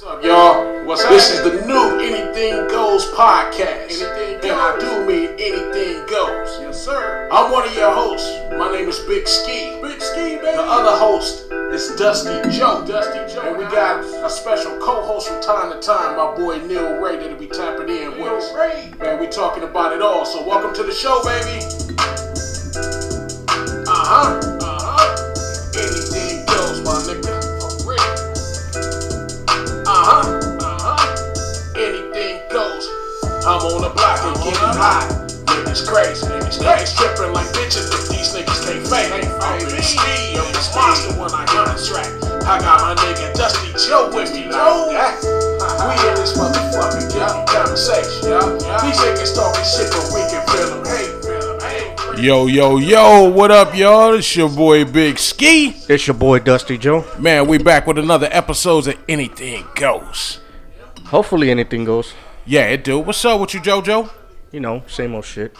What's up, y'all? What's up? This is the new Anything Goes podcast. Anything goes. And I do mean anything goes. Yes, sir. I'm one of your hosts. My name is Big Ski. Big Ski, baby. The other host is Dusty Joe. Dusty Joe. And we got a special co-host from time to time, my boy Neil Ray, that'll be tapping in with us. Ray. Man, we talking about it all. So welcome to the show, baby. Uh-huh. I'm on the block and getting high. Niggas crazy, niggas, niggas tripping like bitches if these niggas can't fake. I'm the ski, I'm the monster when I contract. I got my nigga Dusty Joe with me like that. We in this motherfucker getting conversation. These niggas talking shit, but we can feel them. Hey, feel them. Hey, Yo, yo, yo, what up, y'all? It's your boy Big Ski. It's your boy Dusty Joe. Man, we back with another episode of Anything Goes. Hopefully anything goes. Yeah, it do. What's up with you, JoJo? You know, same old shit.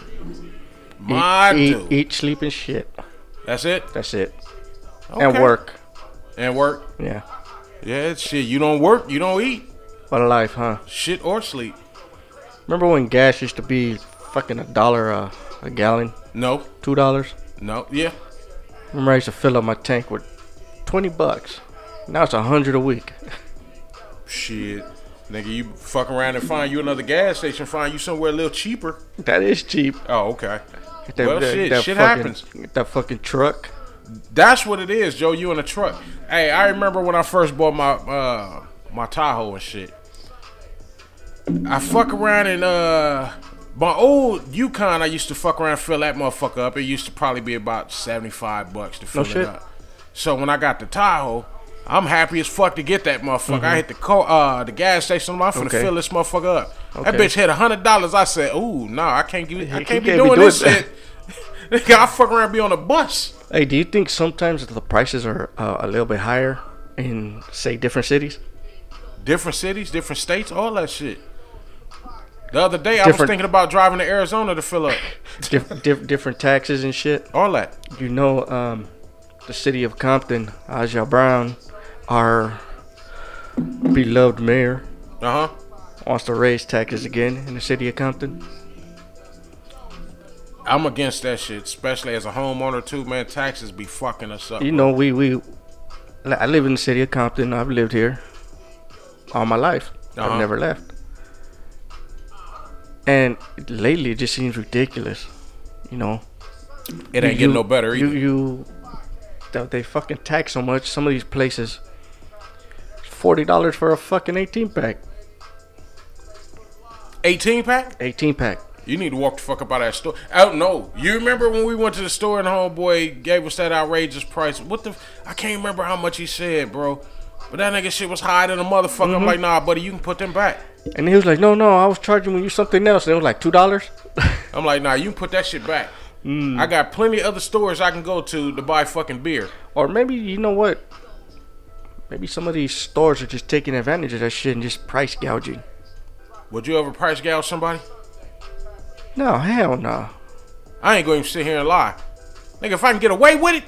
My eat, dude. eat, eat, sleep, and shit. That's it? That's it. Okay. And work. And work. Yeah. Yeah, shit. You don't work, you don't eat. What a life, huh? Shit or sleep. Remember when gas used to be fucking a dollar a, a gallon? No, Two dollars? no, yeah. Remember I used to fill up my tank with 20 bucks. Now it's a hundred a week. Shit. Nigga, you fuck around and find you another gas station, find you somewhere a little cheaper. That is cheap. Oh, okay. That, Well, shit, shit fucking, happens. That fucking truck. That's what it is, Joe. You in a truck. Hey, I remember when I first bought my uh my Tahoe and shit. I fuck around and uh my old Yukon I used to fuck around and fill that motherfucker up. It used to probably be about seventy five bucks to fill No it shit. up. So when I got the Tahoe, I'm happy as fuck to get that motherfucker. I hit the co- uh the gas station. I'm finna Mm-hmm. Okay. fill this motherfucker up. That bitch hit hundred dollars. I said, "Ooh, no, I can't give. I can't be can't be doing doing this shit." I fuck around and be on a bus. Hey, do you think sometimes the prices are uh, a little bit higher in, say, different cities? different cities, different states, all that shit. The other day, I was thinking about driving to Arizona to fill up Dif- dif- different taxes and shit? all that. You know, um, the city of Compton, Aja Brown, our beloved mayor, Uh huh. wants to raise taxes again in the city of Compton. I'm against that shit, especially as a homeowner too. Man, taxes be fucking us up. You know, we we I live in the city of Compton. I've lived here all my life. Uh-huh. I've never left. And lately, it just seems ridiculous. You know, it ain't you- getting no better either. you they- they fucking tax so much. Some of these places, forty dollars for a fucking eighteen pack. 18 pack? Eighteen pack. You need to walk the fuck up out of that store. Oh no, you remember when we went to the store and homeboy gave us that outrageous price? What the? I can't remember how much he said, bro. But that nigga shit was higher than a motherfucker. Mm-hmm. I'm like, nah, buddy, you can put them back. And he was like, "No, no, I was charging you something else." And it was like two dollars. I'm like, nah, you can put that shit back. Mm. I got plenty of other stores I can go to to buy fucking beer. or maybe you know what? Maybe some of these stores are just taking advantage of that shit and just price gouging. Would you ever price gouge somebody? No, hell no. I ain't going to sit here and lie. Nigga, if I can get away with it,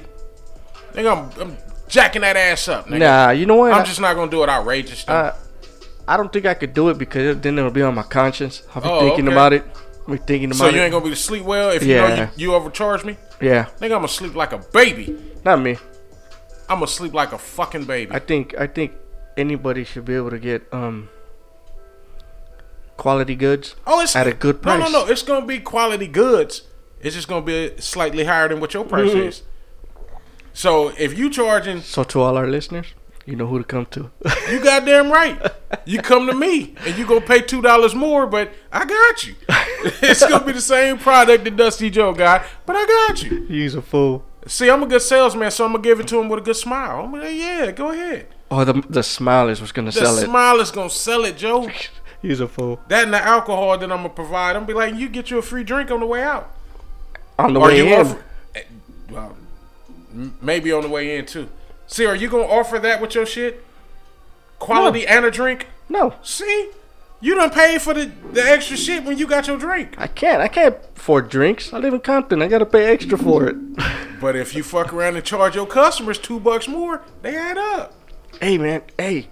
nigga, I'm, I'm jacking that ass up, nigga. Nah, you know what? I'm just not going to do it outrageous. Though. Uh, I don't think I could do it because then it'll be on my conscience. I'll be Oh, thinking okay. about it. I'll be thinking about it. so you ain't going to be to sleep well if you know you, you overcharge me? yeah, Nigga, I'm going to sleep like a baby. not me. I'm to sleep like a fucking baby. I think I think anybody should be able to get um quality goods. oh, it's at a good price. No, no, no. It's to be quality goods. It's just to be slightly higher than what your price Mhm. is. So if you charging So to all our listeners, you know who to come to. You goddamn right. You come to me and you gonna pay two dollars more, but I got you. it's gonna be the same product that Dusty Joe got, but I got you. He's a fool. See, I'm a good salesman, so I'm gonna give it to him with a good smile. I'm like, yeah, go ahead. Oh, the the smile is what's gonna The sell it. smile is gonna sell it, Joe. He's a fool. That and the alcohol that I'm gonna provide. I'm gonna be like, you get you a free drink on the way out. On the Or way you in, offer, eh, well, maybe on the way in too. See, are you gonna offer that with your shit? Quality and a drink. no, See, you done paid for the, the extra shit when you got your drink. I can't. I can't afford drinks. I live in Compton. I gotta pay extra for it. But if you fuck around and charge your customers two bucks more, they add up. hey man, hey,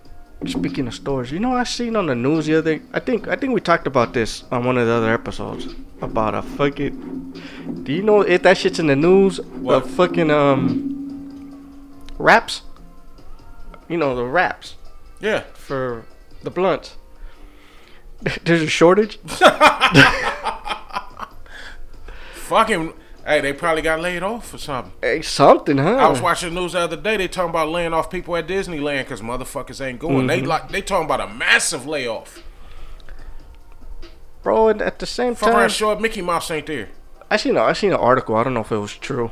speaking of stores, you know I seen on the news the other. I think I think we talked about this on one of the other episodes about a fucking. Do you know if that shit's in the news? What? The fucking um. Wraps. You know the wraps Yeah. for the blunts. There's a shortage. Fucking. Hey, they probably got laid off or something. Hey, something, huh? I was watching the news the other day. They talking about laying off people at Disneyland because motherfuckers ain't going. Mm-hmm. They like they talking about a massive layoff. Bro, and at the same Fuck time, up Mickey Mouse ain't there. I seen a, I seen an article. I don't know if it was true.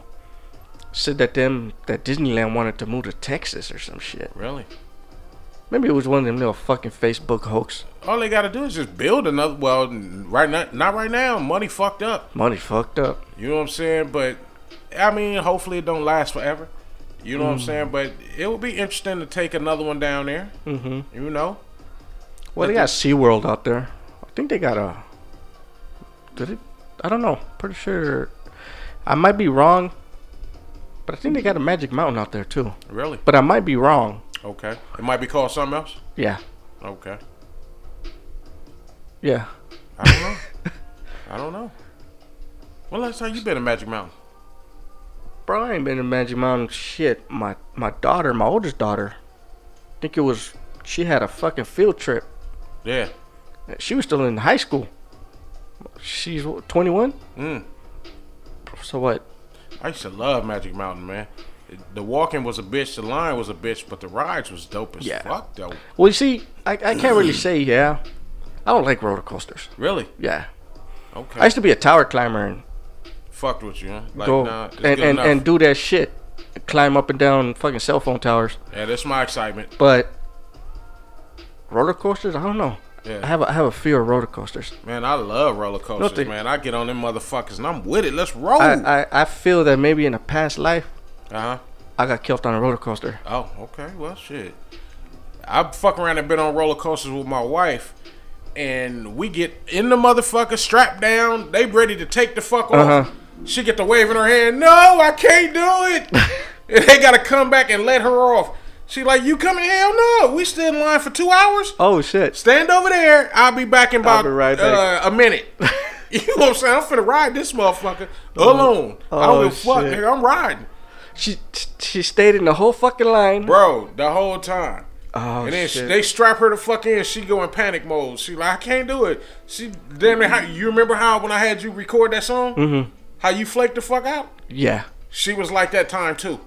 Said that them that Disneyland wanted to move to Texas or some shit. Really? Maybe it was one of them little fucking Facebook hoax. All they gotta do is just build another. Well, right now, not right now. Money fucked up. Money fucked up. You know what I'm saying? But I mean, hopefully it don't last forever. You know what I'm saying? But it would be interesting to take another one down there. Mm-hmm. You know? Well, they got SeaWorld out there. I think they got a. Did it? I don't know. Pretty sure. I might be wrong. But I think they got a Magic Mountain out there too. Really? But I might be wrong. Okay. It might be called something else. Yeah. Okay. Yeah. I don't know. I don't know. Well, last time you been to Magic Mountain? Bro, I ain't been to Magic Mountain. Shit, my my daughter, my oldest daughter, I think it was she had a fucking field trip. Yeah. She was still in high school. She's 21. Mm. So what? I used to love Magic Mountain, man. The walking was a bitch, the line was a bitch, but the rides was dope as Yeah. fuck, though. Well, you see, I, I can't really say yeah. I don't like roller coasters. Really? Yeah, Okay. I used to be a tower climber and fucked with you, huh? Like, go nah, and and, enough. and do that shit, climb up and down fucking cell phone towers. yeah, that's my excitement. But roller coasters, I don't know. Yeah. I have a, I have a fear of roller coasters. Man, I love roller coasters, Nothing. man. I get on them motherfuckers and I'm with it. Let's roll. I, I I feel that maybe in a past life uh huh. I got killed on a roller coaster. Oh, okay. Well, shit. I fuck around and been on roller coasters with my wife, and we get in the motherfucker, strapped down. They ready to take the fuck off. Uh-huh. She get the wave in her hand. No, I can't do it. and they gotta come back and let her off. She like, you coming? Hell no. We stood in line for two hours. Oh shit! Stand over there. I'll be back in about right uh, a minute. you know what I'm saying? I'm finna ride this motherfucker alone. I don't Oh, give a fuck, nigga. I'm riding, She she stayed in the whole fucking line. bro, the whole time. Oh And then she, shit! they strap her the fuck in. She go in panic mode. She like, I can't do it. She damn it. How, you remember how when I had you record that song? Mm-hmm. How you flaked the fuck out? yeah. She was like that time too.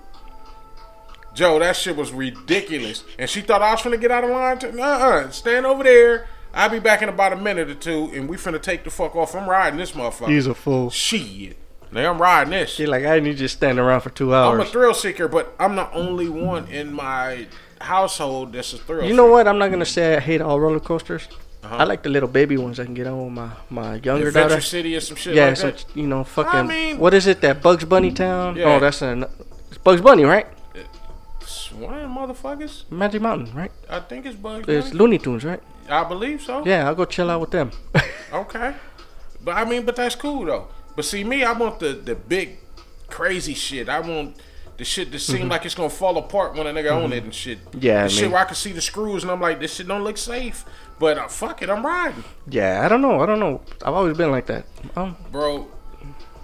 Joe, that shit was ridiculous. And she thought I was finna get out of line. To, uh-uh. Stand over there. I'll be back in about a minute or two, and we finna take the fuck off. I'm riding this motherfucker. He's a fool. Shit. Now I'm riding this. She like I need you to stand around for two hours. I'm a thrill seeker, but I'm the only one in my household that's a thrill You know what? I'm not gonna say I hate all roller coasters. Uh-huh. I like the little baby ones I can get on with my my younger Adventure daughter. City or some shit Yeah, like so that. you know, fucking. mean- what is it? That Bugs Bunny Town? Yeah. Oh, that's an. It's Bugs Bunny, right? It's One of them motherfuckers. Magic Mountain, right? I think it's Bugs It's Bunny. Looney Tunes, right? I believe so. Yeah, I'll go chill out with them. Okay. But I mean, but that's cool though. But see, me, I want the the big, crazy shit. I want the shit that seem like it's gonna fall apart when a nigga own it and shit. Yeah, I the shit mean- where I can see the screws and I'm like, this shit don't look safe. But uh, fuck it, I'm riding, yeah, I don't know. I don't know. I've always been like that. Um, bro.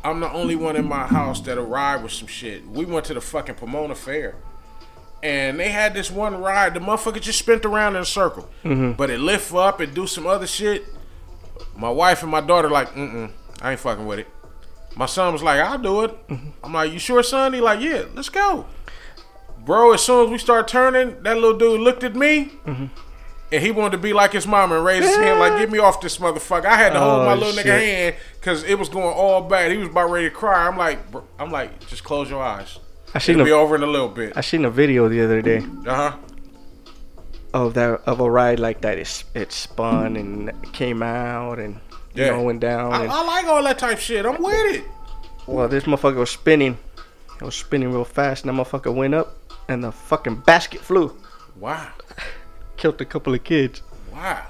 I'm the only one in my house that'll ride with some shit. We went to the fucking Pomona Fair. And they had this one ride. The motherfucker just spent around in a circle. But it lift up and do some other shit. My wife and my daughter like, mm-mm, I ain't fucking with it. My son was like, I'll do it. I'm like, you sure, son? He like, yeah, let's go. Bro, as soon as we start turning, that little dude looked at me. And he wanted to be like his mom and raise his hand like, get me off this motherfucker. I had to hold Oh, my little nigga hand because it was going all bad. He was about ready to cry. I'm like, bro, I'm like, just close your eyes. I seen It'll be over in a little bit. I seen a video the other day Uh huh. of that of a ride like that. It it spun and came out and Yeah. know went down. I, and, I like all that type shit. I'm with it. well, this motherfucker was spinning. It was spinning real fast, and that motherfucker went up, and the fucking basket flew, Wow. killed a couple of kids. Wow.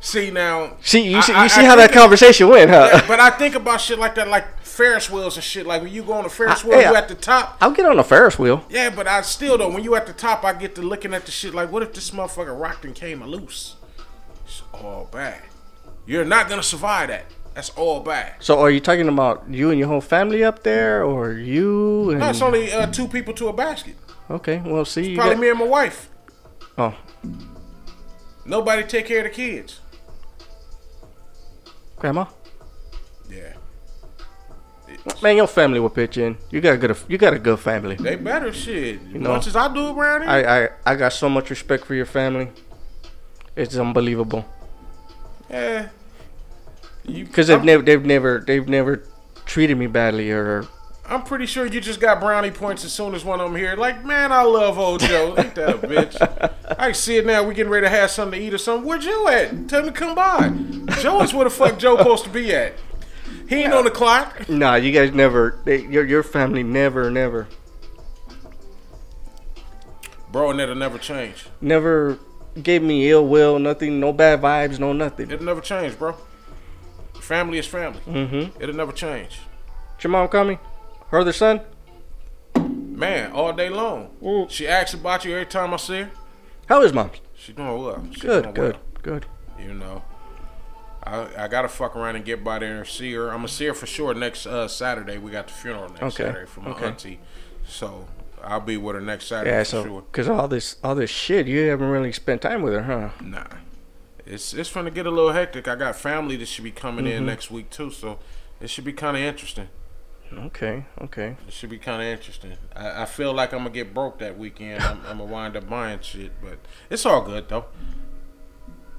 See now. See, you I- see, I- you see I how that conversation went, huh? Yeah, but I think about shit like that, like Ferris wheels and shit. Like when you go on a Ferris I- wheel, yeah. you at the top. I'll get on a Ferris wheel. Yeah, but I still though. When you at the top, I get to looking at the shit. Like, what if this motherfucker rocked and came loose? It's all bad. You're not gonna survive that. That's all bad. So, are you talking about you and your whole family up there, or you? And... No, it's only uh, two people to a basket. Okay, well, see, you Probably got- me and my wife. Oh, Nobody take care of the kids. grandma. Yeah, Man, your family will pitch in. You got a good, you got a good family. they better shit. As know. much as I do around here. I, I, I got so much respect for your family. It's unbelievable. Eh. You, Because they've I'm, never, they've never, they've never treated me badly or. I'm pretty sure you just got brownie points as soon as one of them here. Like, man, I love old Joe. Ain't that a bitch? I can see it now. We getting ready to have something to eat or something. Where Joe at? Tell him to come by. Joe is where the fuck Joe supposed to be at. He ain't on the clock. Nah, you guys never. They, your your family never, never, Bro, and that'll never change. never gave me ill will. Nothing. No bad vibes. No nothing. It'll never change, bro. Family is family. Mm-hmm. It'll never change. Your mom coming? Her other son? Man, all day long. Mm. She asks about you every time I see her. How is mom? She doing well. She Good, doing good, well. good. You know, I I gotta fuck around and get by there and see her. I'm gonna see her for sure next uh, Saturday. We got the funeral next Okay, Saturday for my okay. auntie, so I'll be with her next Saturday Yeah, for so sure. because all this, all this shit, you haven't really spent time with her, huh? Nah, it's it's gonna get a little hectic. I got family that should be coming Mm-hmm. in next week too, so it should be kind of interesting. Okay, okay. It should be kind of interesting. I, I feel like I'm gonna get broke that weekend. I'm, I'm gonna wind up buying shit, but it's all good though.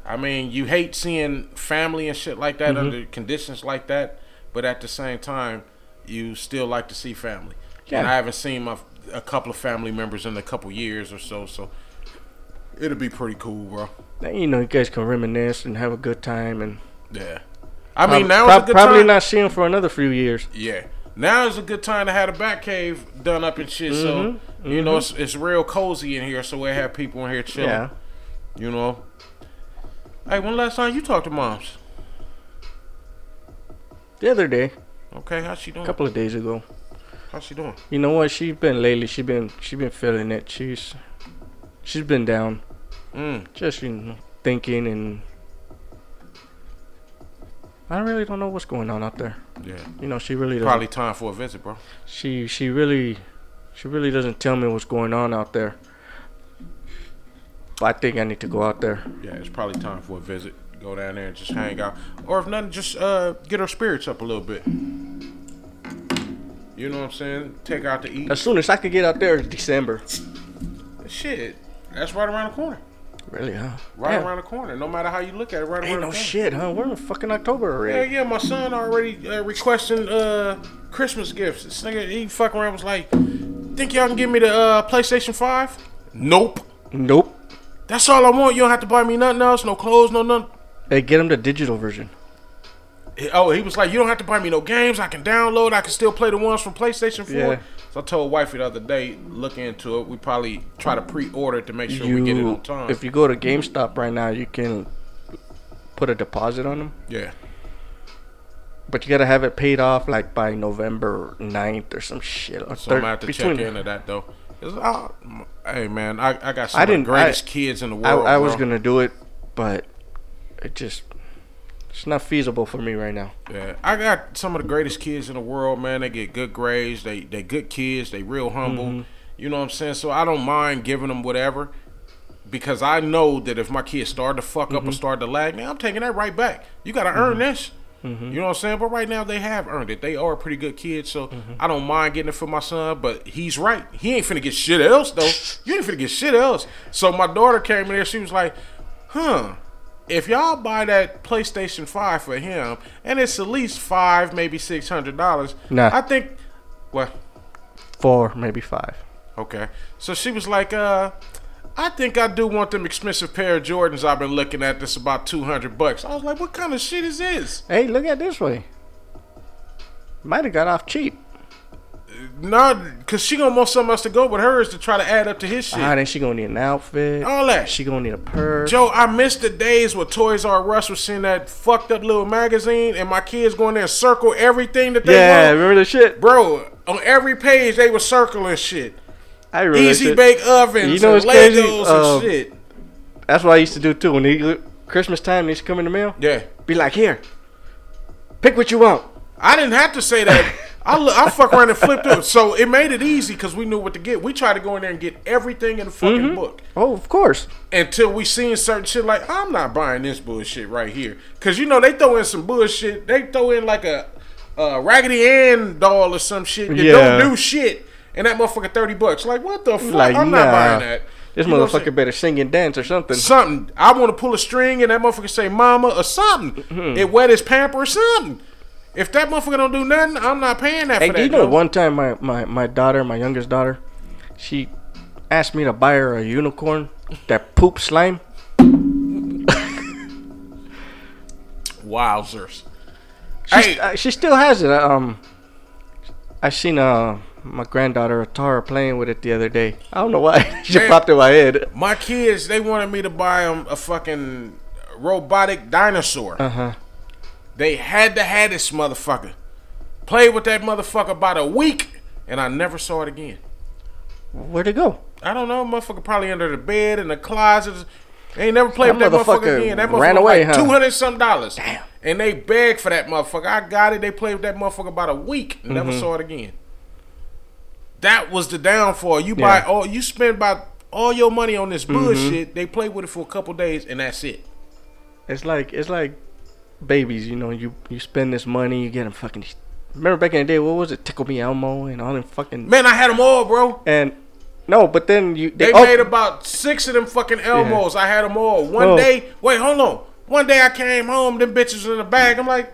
I mean, you hate seeing family and shit like that Mm-hmm. under conditions like that, but at the same time, you still like to see family. Yeah. And I haven't seen my a couple of family members in a couple years or so, so it'll be pretty cool, bro. You know, you guys can reminisce and have a good time, and Yeah. I mean, now prob- is a good probably time. not see him for another few years. Yeah. Now is a good time to have the back cave done up and shit. So Mm-hmm. you know it's, it's real cozy in here. So we have people in here chilling. Yeah. You know. Hey, when last time you talked to moms? The other day, Okay, how's she doing? a couple of days ago. How's she doing? You know what? She's been lately. She's been she's been feeling it. She's she's been down. Mm. Just you know, thinking and I really don't know what's going on out there. Yeah. You know, she really doesn't. Probably time for a visit, bro. She she really she really doesn't tell me what's going on out there. But I think I need to go out there. Yeah, it's probably time for a visit. Go down there and just hang out, or if nothing, just uh get her spirits up a little bit. You know what I'm saying? Take out to eat. As soon as I can get out there, it's December. Shit, that's right around the corner. Really, huh? Right Damn. around the corner. No matter how you look at it, right around Ain't the no corner. shit, huh? We're in fucking October Yeah, already. yeah, yeah. my son already uh, requesting uh Christmas gifts. This nigga, he fucking around was like, think y'all can give me the uh, PlayStation 5? Nope. Nope. That's all I want. You don't have to buy me nothing else, no clothes, no nothing. Hey, get him the digital version. Oh, he was like, you don't have to buy me no games. I can download. I can still play the ones from PlayStation 4. Yeah. So I told wifey the other day, look into it. We probably try to pre-order it to make sure we get it on time. if you go to GameStop right now, you can put a deposit on them, yeah. but you gotta have it paid off like by November 9th or some shit. Or So I'm thir- gonna have to check into that though. I- uh, hey man, I, I got some I of the didn't- greatest I- kids in the world. I was gonna do it, but it just it's not feasible for me right now. Yeah, I got some of the greatest kids in the world, man. They get good grades. They they good kids. They real humble. Mm-hmm. You know what I'm saying? So I don't mind giving them whatever because I know that if my kids start to fuck up Mm-hmm. or start to lag, man, I'm taking that right back. You got to earn this. Mm-hmm. You know what I'm saying? But right now they have earned it. They are a pretty good kids, so Mm-hmm. I don't mind getting it for my son. But he's right. He ain't finna get shit else though. You ain't finna get shit else. So my daughter came in there. She was like, "Huh." If y'all buy that PlayStation Five for him, and it's at least five, maybe six hundred dollars, Nah. I think. What? Four, maybe five. Okay. So she was like, uh, I think I do want them expensive pair of Jordans I've been looking at that's about 200 bucks. I was like, what kind of shit is this? Hey, look at this way. Might have got off cheap. No, cause she gonna want something else to go with hers to try to add up to his shit. Ah, then she gonna need an outfit. All that. She gonna need a purse. Joe, I miss the days where Toys R Us was seeing that fucked up little magazine, and my kids going there and circle everything that they want. yeah, want. remember the shit? Bro, on every page they were circling shit. I remember Easy bake ovens, You know and? Legos Um, and shit. That's what I used to do too. When they, Christmas time, they used to come in the mail. Yeah, Be like, here, pick what you want. I didn't have to say that. I I fuck around and flipped through. So it made it easy because we knew what to get. We tried to go in there and get everything in the fucking Mm-hmm. book Oh, of course. until we seen certain shit. Like I'm not buying this bullshit right here because you know they throw in some bullshit. They throw in like a, a Raggedy Ann doll or some shit that Yeah. don't do shit, and that motherfucker thirty bucks. Like what the fuck? Like, I'm nah. not buying that. This You know what I'm motherfucker better sing and dance or something. something. I want to pull a string and that motherfucker say mama or something. Mm-hmm. It wet his pamper or something. If that motherfucker don't do nothing, I'm not paying that Hey, for do that. you know Joe. one time my, my, my daughter, my youngest daughter, she asked me to buy her a unicorn that poop slime. Wowzers. She, Hey. uh, she still has it. Um, I seen uh my granddaughter Atara playing with it the other day. I don't know why. she Man. popped in my head. My kids, they wanted me to buy them a fucking robotic dinosaur. Uh huh. They had to have this motherfucker. Played with that motherfucker about a week, and I never saw it again. Where'd it go? I don't know, motherfucker probably under the bed in the closet. They ain't never played That with that motherfucker, motherfucker again. That motherfucker ran away, like huh? two hundred some dollars. Damn. And they begged for that motherfucker. I got it. They played with that motherfucker about a week and Mm-hmm. never saw it again. That was the downfall. You buy Yeah. Mm-hmm. all you spend about all your money on this bullshit. They play with it for a couple days and that's it. It's like it's like babies. You know, you you spend this money, you get them fucking. Remember back in the day, what was it? Tickle Me Elmo and all them fucking. Man, I had them all, bro. And no, but then you They oh, made about six of them fucking Elmos. I had them all. One Oh. day, wait, hold on. One day I came home, them bitches in the bag. I'm like,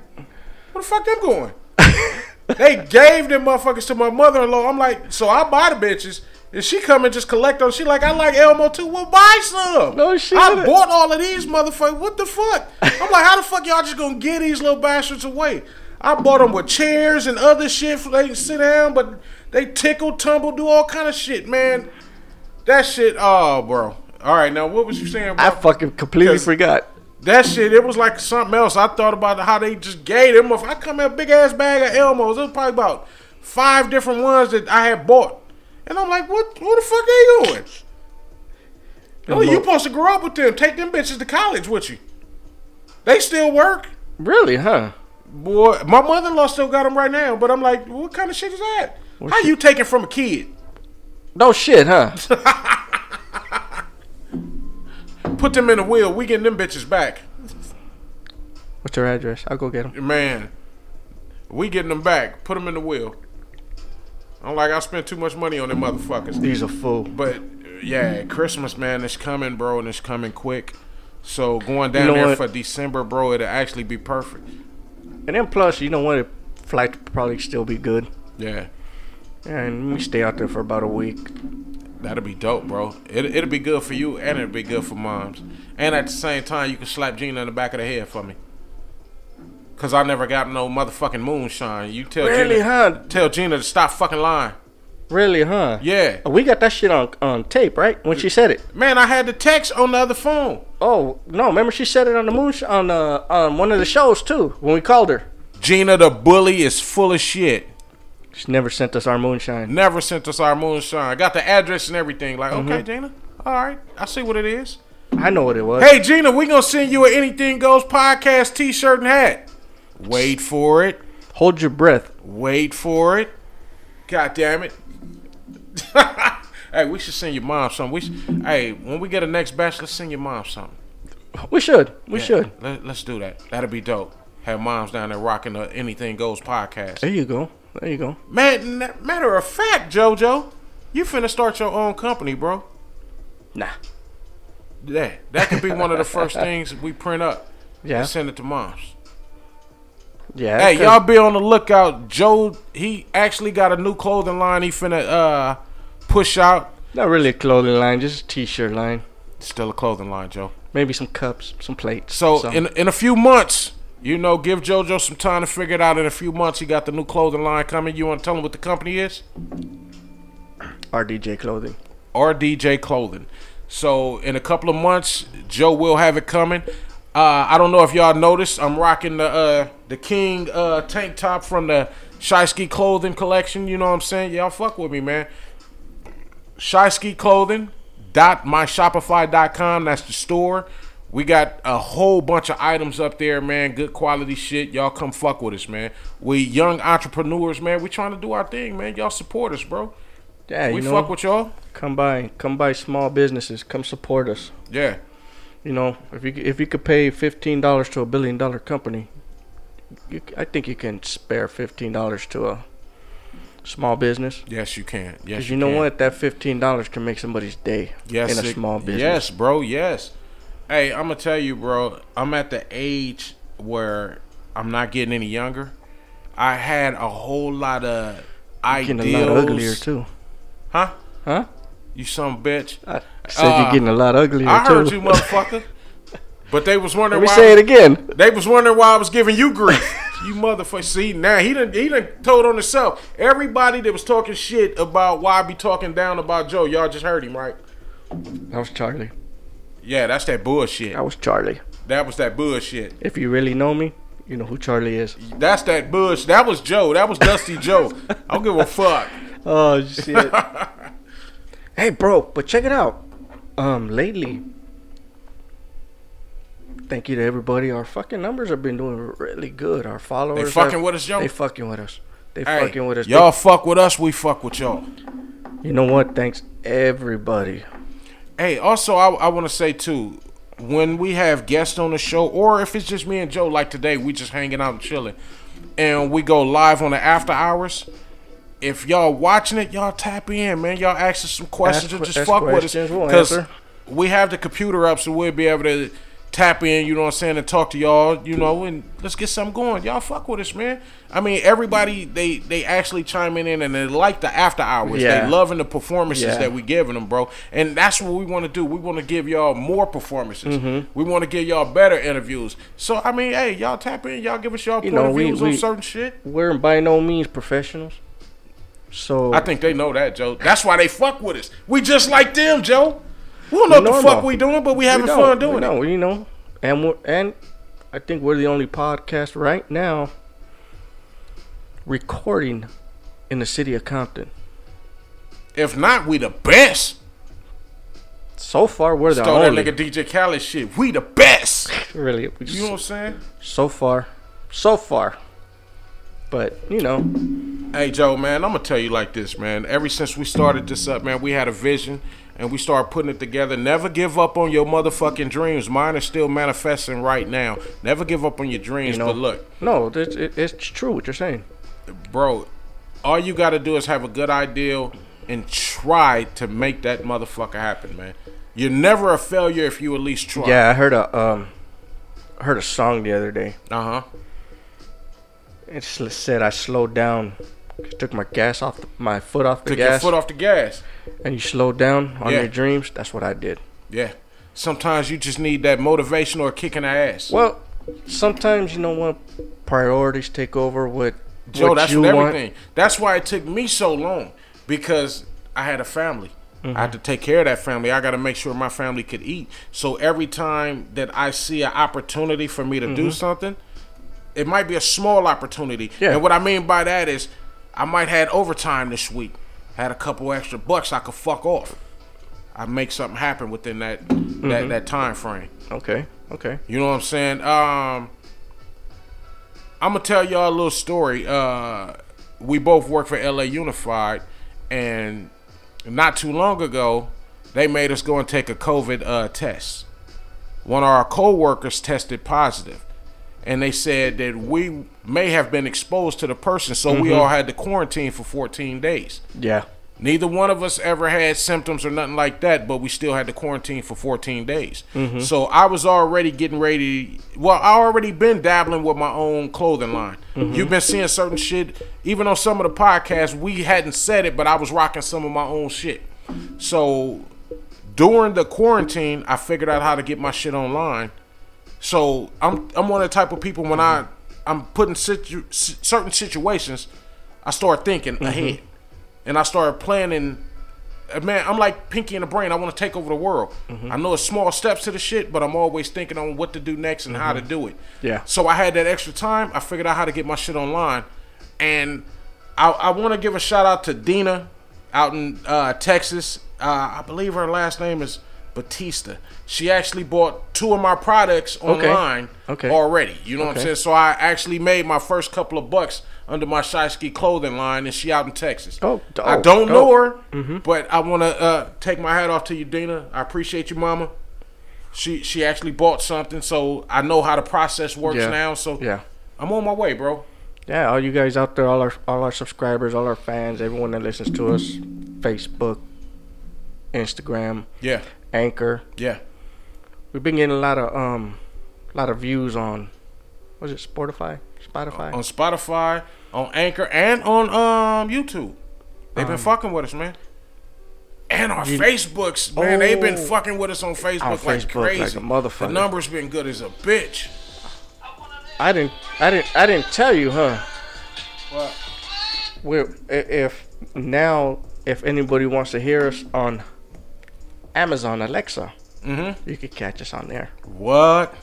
where the fuck them going? they gave them motherfuckers to my mother-in-law. I'm like, so I buy the bitches. And she come and just collect them. She like, I like Elmo too. Well, buy some. No shit. I bought all of these motherfuckers. What the fuck? I'm like, how the fuck y'all just gonna get these little bastards away? I bought them with chairs and other shit for they can sit down, but they tickle, tumble, do all kind of shit, man. That shit, oh, bro. All right, now what was you saying? I fucking completely forgot. that shit, it was like something else. I thought about how they just gave them. I come in a big ass bag of Elmos. It was probably about five different ones that I had bought, and I'm like, what? What the fuck are you doing? Oh, you supposed to grow up with them. Take them bitches to college with you. They still work. Really, huh? Boy, my mother-in-law still got them right now, but I'm like, what kind of shit is that? How you taking from a kid? No shit, huh? Put them in the wheel. We getting them bitches back, What's your address? I'll go get them. man. We getting them back. Put them in the wheel. I'm like, I spent too much money on them motherfuckers. These are full. But yeah, Christmas, man, it's coming, bro, and it's coming quick. So going down You know there what? for December, bro, it'll actually be perfect. And then plus, you know what? The flight probably still be good. Yeah, And we stay out there for about a week. that'll be dope, bro. It, it'll be good for you, and it'll be good for moms. And at the same time, you can slap Gina in the back of the head for me. Cause I never got no motherfucking moonshine. You tell Really, Gina, huh? tell Gina to stop fucking lying. Really, huh? Yeah, We got that shit on on tape, right? When she said it. man, I had the text on the other phone. Oh no! Remember she said it on the moon sh- on uh, on one of the shows too when we called her. Gina the bully is full of shit. She never sent us our moonshine. Never sent us our moonshine. I got the address and everything. Like, Mm-hmm. okay, Gina. All right. I see what it is. I know what it was. Hey, Gina, we gonna send you an Anything Goes podcast T-shirt and hat. Wait for it. Hold your breath. Wait for it. God damn it. hey, we should send your mom something. We should, hey, when we get a next batch, let's send your mom something. We should. We Yeah, should. Let, let's do that. That'll be dope. Have moms down there rocking the Anything Goes podcast. There you go. There you go. Man, matter of fact, JoJo, you finna start your own company, bro. Nah. Yeah, that could be one of the first things we print up. Yeah. And send it to moms. Yeah. Hey, y'all be on the lookout. Joe, he actually got a new clothing line he finna uh push out. Not really a clothing line, just a t-shirt line. Still a clothing line, Joe. Maybe some cups, some plates. So something. in in a few months, You know, give JoJo some time to figure it out. In a few months, he got the new clothing line coming. You want to tell him what the company is? RDJ Clothing. RDJ Clothing. So in a couple of months, Joe will have it coming. Uh, I don't know if y'all noticed, I'm rocking the uh, the King uh, tank top from the Shiesty Clothing collection. You know what I'm saying? Y'all fuck with me, man. Shiesty Clothing dot myshopify.com. That's the store. We got a whole bunch of items up there, man. Good quality shit. Y'all come fuck with us, man. We young entrepreneurs, man. We trying to do our thing, man. Y'all support us, bro. Yeah, you we know, fuck with y'all. come by, come by small businesses. Come support us. Yeah. You know, if you if you could pay fifteen dollars to a billion dollar company, you, I think you can spare fifteen dollars to a small business. Yes, you can. Yes, Because you know can. what, that fifteen dollars can make somebody's day Yes, in a it- small business. Yes, bro. Yes. Hey, I'm gonna tell you, bro. I'm at the age where I'm not getting any younger. I had a whole lot of ideals. getting a lot uglier too. Huh? Huh? You some bitch. I said Uh, you're getting a lot uglier I too. heard you, motherfucker. But they was wondering. Let me why. say it again. They was wondering why I was giving you grief. you motherfucker. See, now he done he done told on himself. Everybody that was talking shit about why I be talking down about Joe, y'all just heard him, right? That was Charlie. Yeah, that's that bullshit. That was Charlie. That was that bullshit. If you really know me, you know who Charlie is. That's that bush. That was Joe. That was Dusty Joe. I don't give a fuck. Oh shit. hey, bro, but check it out. Um, lately, thank you to everybody. Our fucking numbers have been doing really good. Our followers, They fucking have- with us, Joe. They fucking with us. They Hey, fucking with us. y'all fuck with us. We fuck with y'all. you know what? Thanks everybody. Hey, also I, I want to say too, when we have guests on the show, or if it's just me and Joe, like today, we just hanging out and chilling, and we go live on the after hours. If y'all watching it, y'all tap in, man. Y'all ask us some questions Ask and just fuck with us questions, we'll because answer. we have the computer up, so we'll be able to tap in. You know what I'm saying, and talk to y'all. You know, and let's get something going. Y'all fuck with us, man. I mean, everybody they they actually chiming in and they like the after hours. Yeah. They loving the performances Yeah. that we giving them, bro. And that's what we want to do. We want to give y'all more performances. Mm-hmm. We want to give y'all better interviews. So I mean, hey, y'all tap in. Y'all give us y'all You point know, of we- on we- certain shit. We're by no means professionals. So I think they know that, Joe. That's why they fuck with us. We just like them, Joe. We don't know We what the fuck we doing, but we we having don't, fun we doing it. don't, You know, and we're, and I think we're the only podcast right now recording in the city of Compton. If not, we the best. So far, we're the Stole that nigga DJ Khaled shit. We the best. Really, we You know what I'm saying? so far, so far. But you know, Hey Joe, man, I'm gonna tell you like this, man. Ever since we started this up, man, we had a vision and we start putting it together. Never give up on your motherfucking dreams. Mine are still manifesting right now. Never give up on your dreams. You know- but look, no, it's, it's true what you're saying. bro, all you gotta do is have a good idea and try to make that motherfucker happen, man. You're never a failure if you at least try. Yeah, I heard a um, I heard a song the other day. Uh huh. It said I slowed down, took my gas off, the, my foot off the Took your gas, foot off the gas. and you slowed down on Yeah. your dreams. That's what I did. Yeah. Sometimes you just need that motivation or a kick in the ass. Well, sometimes you know what priorities take over what Joe, what that's you with want. That's why it took me so long because I had a family. Mm-hmm. I had to take care of that family. I got to make sure my family could eat. So every time that I see an opportunity for me to do something, it might be a small opportunity. Mm-hmm. Yeah. And what I mean by that is, I might had overtime this week, had a couple extra bucks I could fuck off. I make something happen within that Mm-hmm. that that time frame. Okay, okay. You know what I'm saying? Um, I'm gonna tell y'all a little story. Uh, we both work for LA Unified, and not too long ago, they made us go and take a COVID uh, test. One of our co-workers tested positive, and they said that we may have been exposed to the person, so we mm-hmm. all had to quarantine for 14 days. Yeah, Neither one of us ever had symptoms or nothing like that, but we still had to quarantine for 14 days. Mm-hmm. So I was already getting ready. Well, I already been dabbling with my own clothing line. Mm-hmm. You've been seeing certain shit, even on some of the podcasts, we hadn't said it, but I was rocking some of my own shit. So during the quarantine, I figured out how to get my shit online. So I'm I'm one of the type of people when I I'm put in situ, certain situations, I start thinking Mm-hmm. ahead, and I start planning. uh, Man, I'm like Pinky in the Brain. I want to take over the world. Mm-hmm. I know it's small steps to the shit, but I'm always thinking on what to do next and how to do it. Mm-hmm. Yeah. So I had that extra time. I figured out how to get my shit online, and I, I want to give a shout out to Dina out in uh, Texas. Uh, I believe her last name is Batista. She actually bought two of my products online Okay. already. You know what I'm saying? So I actually made my first couple of bucks under my Shiesty clothing line, and she out in Texas. Oh, dope, I don't know dope. her, but I want to uh, take my hat off to you, Dina. I appreciate you, Mama. She she actually bought something, so I know how the process works Yeah. now. So Yeah. I'm on my way, bro. Yeah, all you guys out there, all our all our subscribers, all our fans, everyone that listens to us, Facebook, Instagram, Yeah, Anchor. yeah. We've been getting a lot of um, a lot of views on, was it Spotify? Spotify. On Spotify, on Anchor, and on um YouTube. They've been fucking with us, man. And our Facebooks, man, they've been Oh. fucking with us on Facebook like Facebook like crazy. a motherfucker. The numbers been good as a bitch. I didn't, I didn't, I didn't tell you, huh? What? We're, if now, if anybody wants to hear us on Amazon Alexa, Mm-hmm. you could catch us on there. What?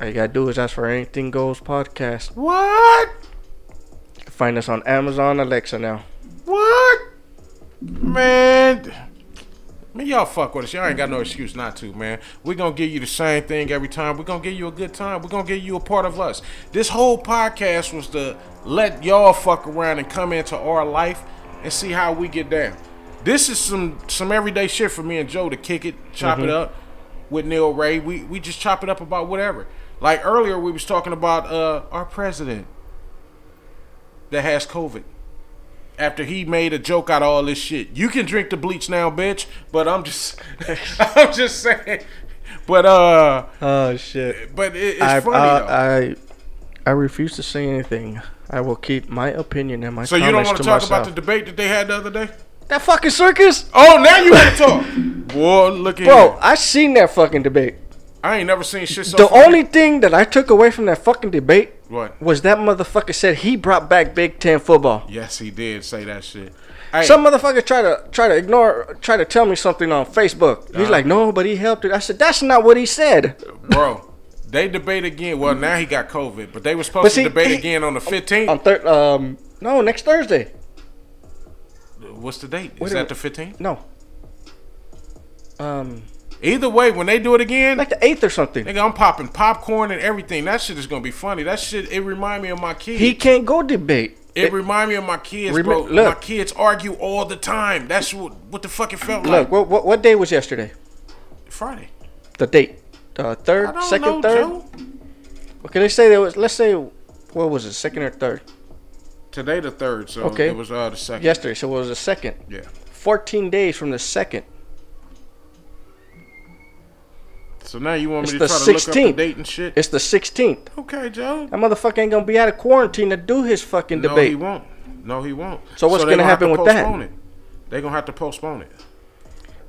All you gotta do is ask for Anything Goes podcast. What? You can find us on Amazon Alexa now. What? Man. Man, y'all fuck with us. Y'all ain't got no excuse not to, man. We're gonna give you the same thing every time. We're gonna give you a good time. We're gonna give you a part of us. This whole podcast was to let y'all fuck around and come into our life and see how we get down. This is some some everyday shit for me and Joe to kick it, chop it up with Neil Ray. We we just chop it up about whatever. Like earlier we was talking about uh our president that has COVID after he made a joke out of all this shit. You can drink the bleach now, bitch. But I'm just, I'm just saying. But uh, Oh shit! but it, it's I, funny though. I I refuse to say anything. I will keep my opinion and my so you don't want to to talk myself. about the debate that they had the other day? That fucking circus, Oh, now you want to talk, boy? Look at bro. I seen that fucking debate. I ain't never seen shit so. the funny. only thing that I took away from that fucking debate what? was that motherfucker said he brought back Big Ten football. Yes, he did say that shit. Hey, Some motherfucker try to try to ignore, try to tell me something on Facebook. He's Uh-huh. like, no, but he helped it. I said, that's not what he said. bro, they debate again. Well, now he got COVID, but they were supposed to debate he- again on the 15th. On third, um, no, next Thursday. What's the date? Is that the 15th? No. Um, Either way, when they do it again, like the eighth or something. Nigga, I'm popping popcorn and everything. That shit is gonna be funny. That shit, it remind me of my kids. He can't go debate. it remind me of my kids, Remem- bro. look. my kids argue all the time. That's what what the fuck it felt Look, like. Look, what, what what day was yesterday? Friday. The date, uh, third, don't second, know, third. Joe. Okay, let's say there was. Let's say what was it, second or third? Today the third, so Okay. it was uh the second. Yesterday, so it was the second. Yeah. Fourteen days from the second. So now you want me to try to look up the 16th. date and shit? It's the sixteenth. okay, Joe. That motherfucker ain't gonna be out of quarantine to do his fucking No, debate. No, he won't. No, he won't. So what's they gonna happen to with that? It. They gonna have to postpone it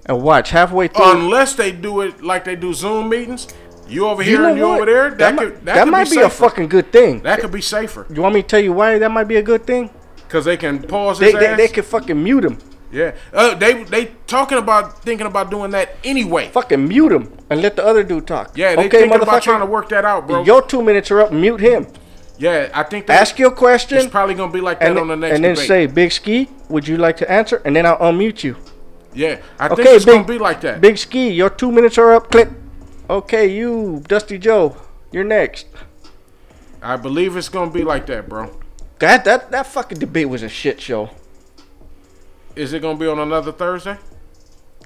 And watch halfway through. unless they do it like they do Zoom meetings. You over you here know and you what? over there. That, might, could that, that could might be, be, a fucking good thing. That could be safer you want me to tell you why that might be a good thing? because they can pause They his they, ass. they could fucking mute him. Yeah, uh, they they talking about thinking about doing that anyway. Fucking mute him and let the other dude talk. Yeah, they okay, thinking about motherfucker. trying to work that out, bro. Your two minutes are up. Mute him. yeah, I think they, Ask your question. it's probably gonna be like that and, on the next and then debate. say, "Big Ski, would you like to answer?" And then I'll unmute you. yeah, I think Okay, it's big gonna be like that. Big Ski, your two minutes are up. Click. Okay, you Dusty Joe, you're next. I believe it's gonna be like that, bro. That that that fucking debate was a shit show. Is it gonna be on another Thursday?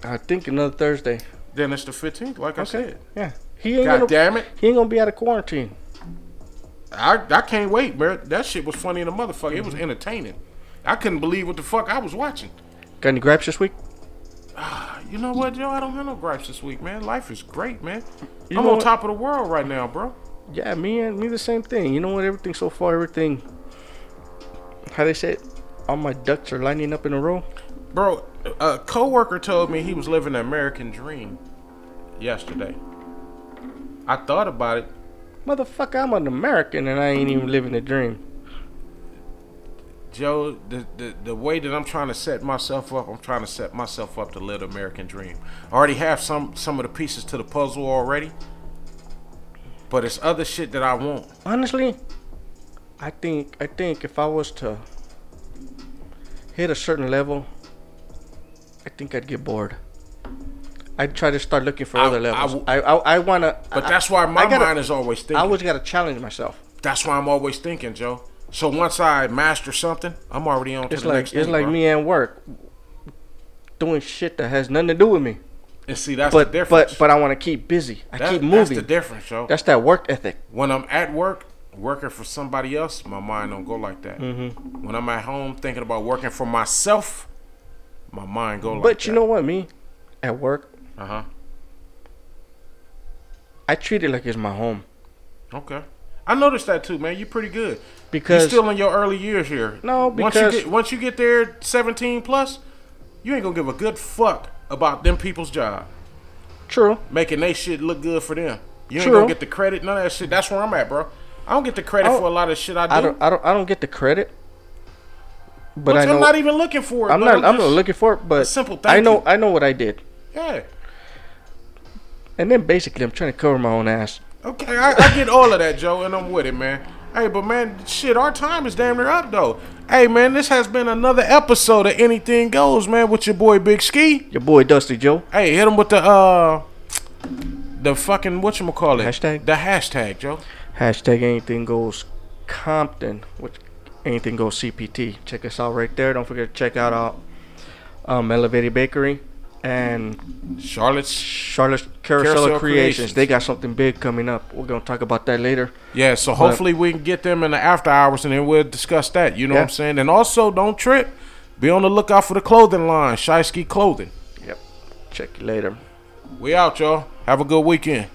I think another Thursday. Then it's the fifteenth, like I said. Yeah, he ain't God gonna damn it! he ain't gonna be out of quarantine. I I can't wait, bro. That shit was funny in the motherfucker. It was Mm-hmm. entertaining. I couldn't believe what the fuck I was watching. Got any gripes this week? You know what, Joe? I don't have no gripes this week, man. Life is great, man. You I'm on what? top of the world right now, bro. Yeah, me and me the same thing. You know what? Everything so far, everything. How they say? All my ducks are lining up in a row. Bro, a coworker told me he was living the American dream yesterday. I thought about it. Motherfucker, I'm an American and I ain't even living the dream. Joe, the, the the way that I'm trying to set myself up, I'm trying to set myself up to live the American dream. I already have some some of the pieces to the puzzle already, but it's other shit that I want. Honestly, I think I think if I was to hit a certain level, I think I'd get bored. I'd try to start looking for I- other I levels. w- I I, I wanna. But I- that's why my gotta- mind is always thinking. I always gotta challenge myself. that's why I'm always thinking, Joe. So once I master something, I'm already on to It's the like next it's thing, like bro. me at work, doing shit that has nothing to do with me. And see, that's But the difference. but but I want to keep busy. I That- keep moving. That's the difference, Joe. That's that work ethic. when I'm at work working for somebody else, my mind don't go like that. Mm-hmm. When I'm at home thinking about working for myself, my mind go like But that. you know what, me at work, uh huh. I treat it like it's my home Okay. I noticed that too, man. You're pretty good. because You're still in your early years here. No, once you because- get once you get there, 17 plus, you ain't gonna give a good fuck about them people's job, true. making they shit look good for them. You ain't True. gonna get the credit, none of that shit. That's where I'm at, bro. I don't get the credit for a lot of shit I do. I don't I don't I don't get the credit. But Which I know I'm not even looking for it. I'm not I'm not looking for it, but simple I know you. I know what I did. Yeah. And then basically I'm trying to cover my own ass. Okay, I, I get all of that, Joe, and I'm with it, man. Hey, but man, shit, our time is damn near up, though. Hey, man, this has been another episode of Anything Goes, man, with your boy Big Ski. Your boy Dusty Joe. Hey, hit him with the uh, the fucking whatchamacallit? Hashtag? The hashtag, Joe. Hashtag anything goes Compton, which anything goes CPT. Check us out right there. Don't forget to check out our um, Elevated Bakery and Charlotte's. Charlotte Carousel, Carousel Creations. Creations. They got something big coming up. We're gonna talk about that later. Yeah, so hopefully we can get them in the after hours, and then we'll discuss that. You know what I'm saying? And also, don't trip. Be on the lookout for the clothing line, Shiesty Clothing. Yep. Check you later. We out, y'all. Have a good weekend.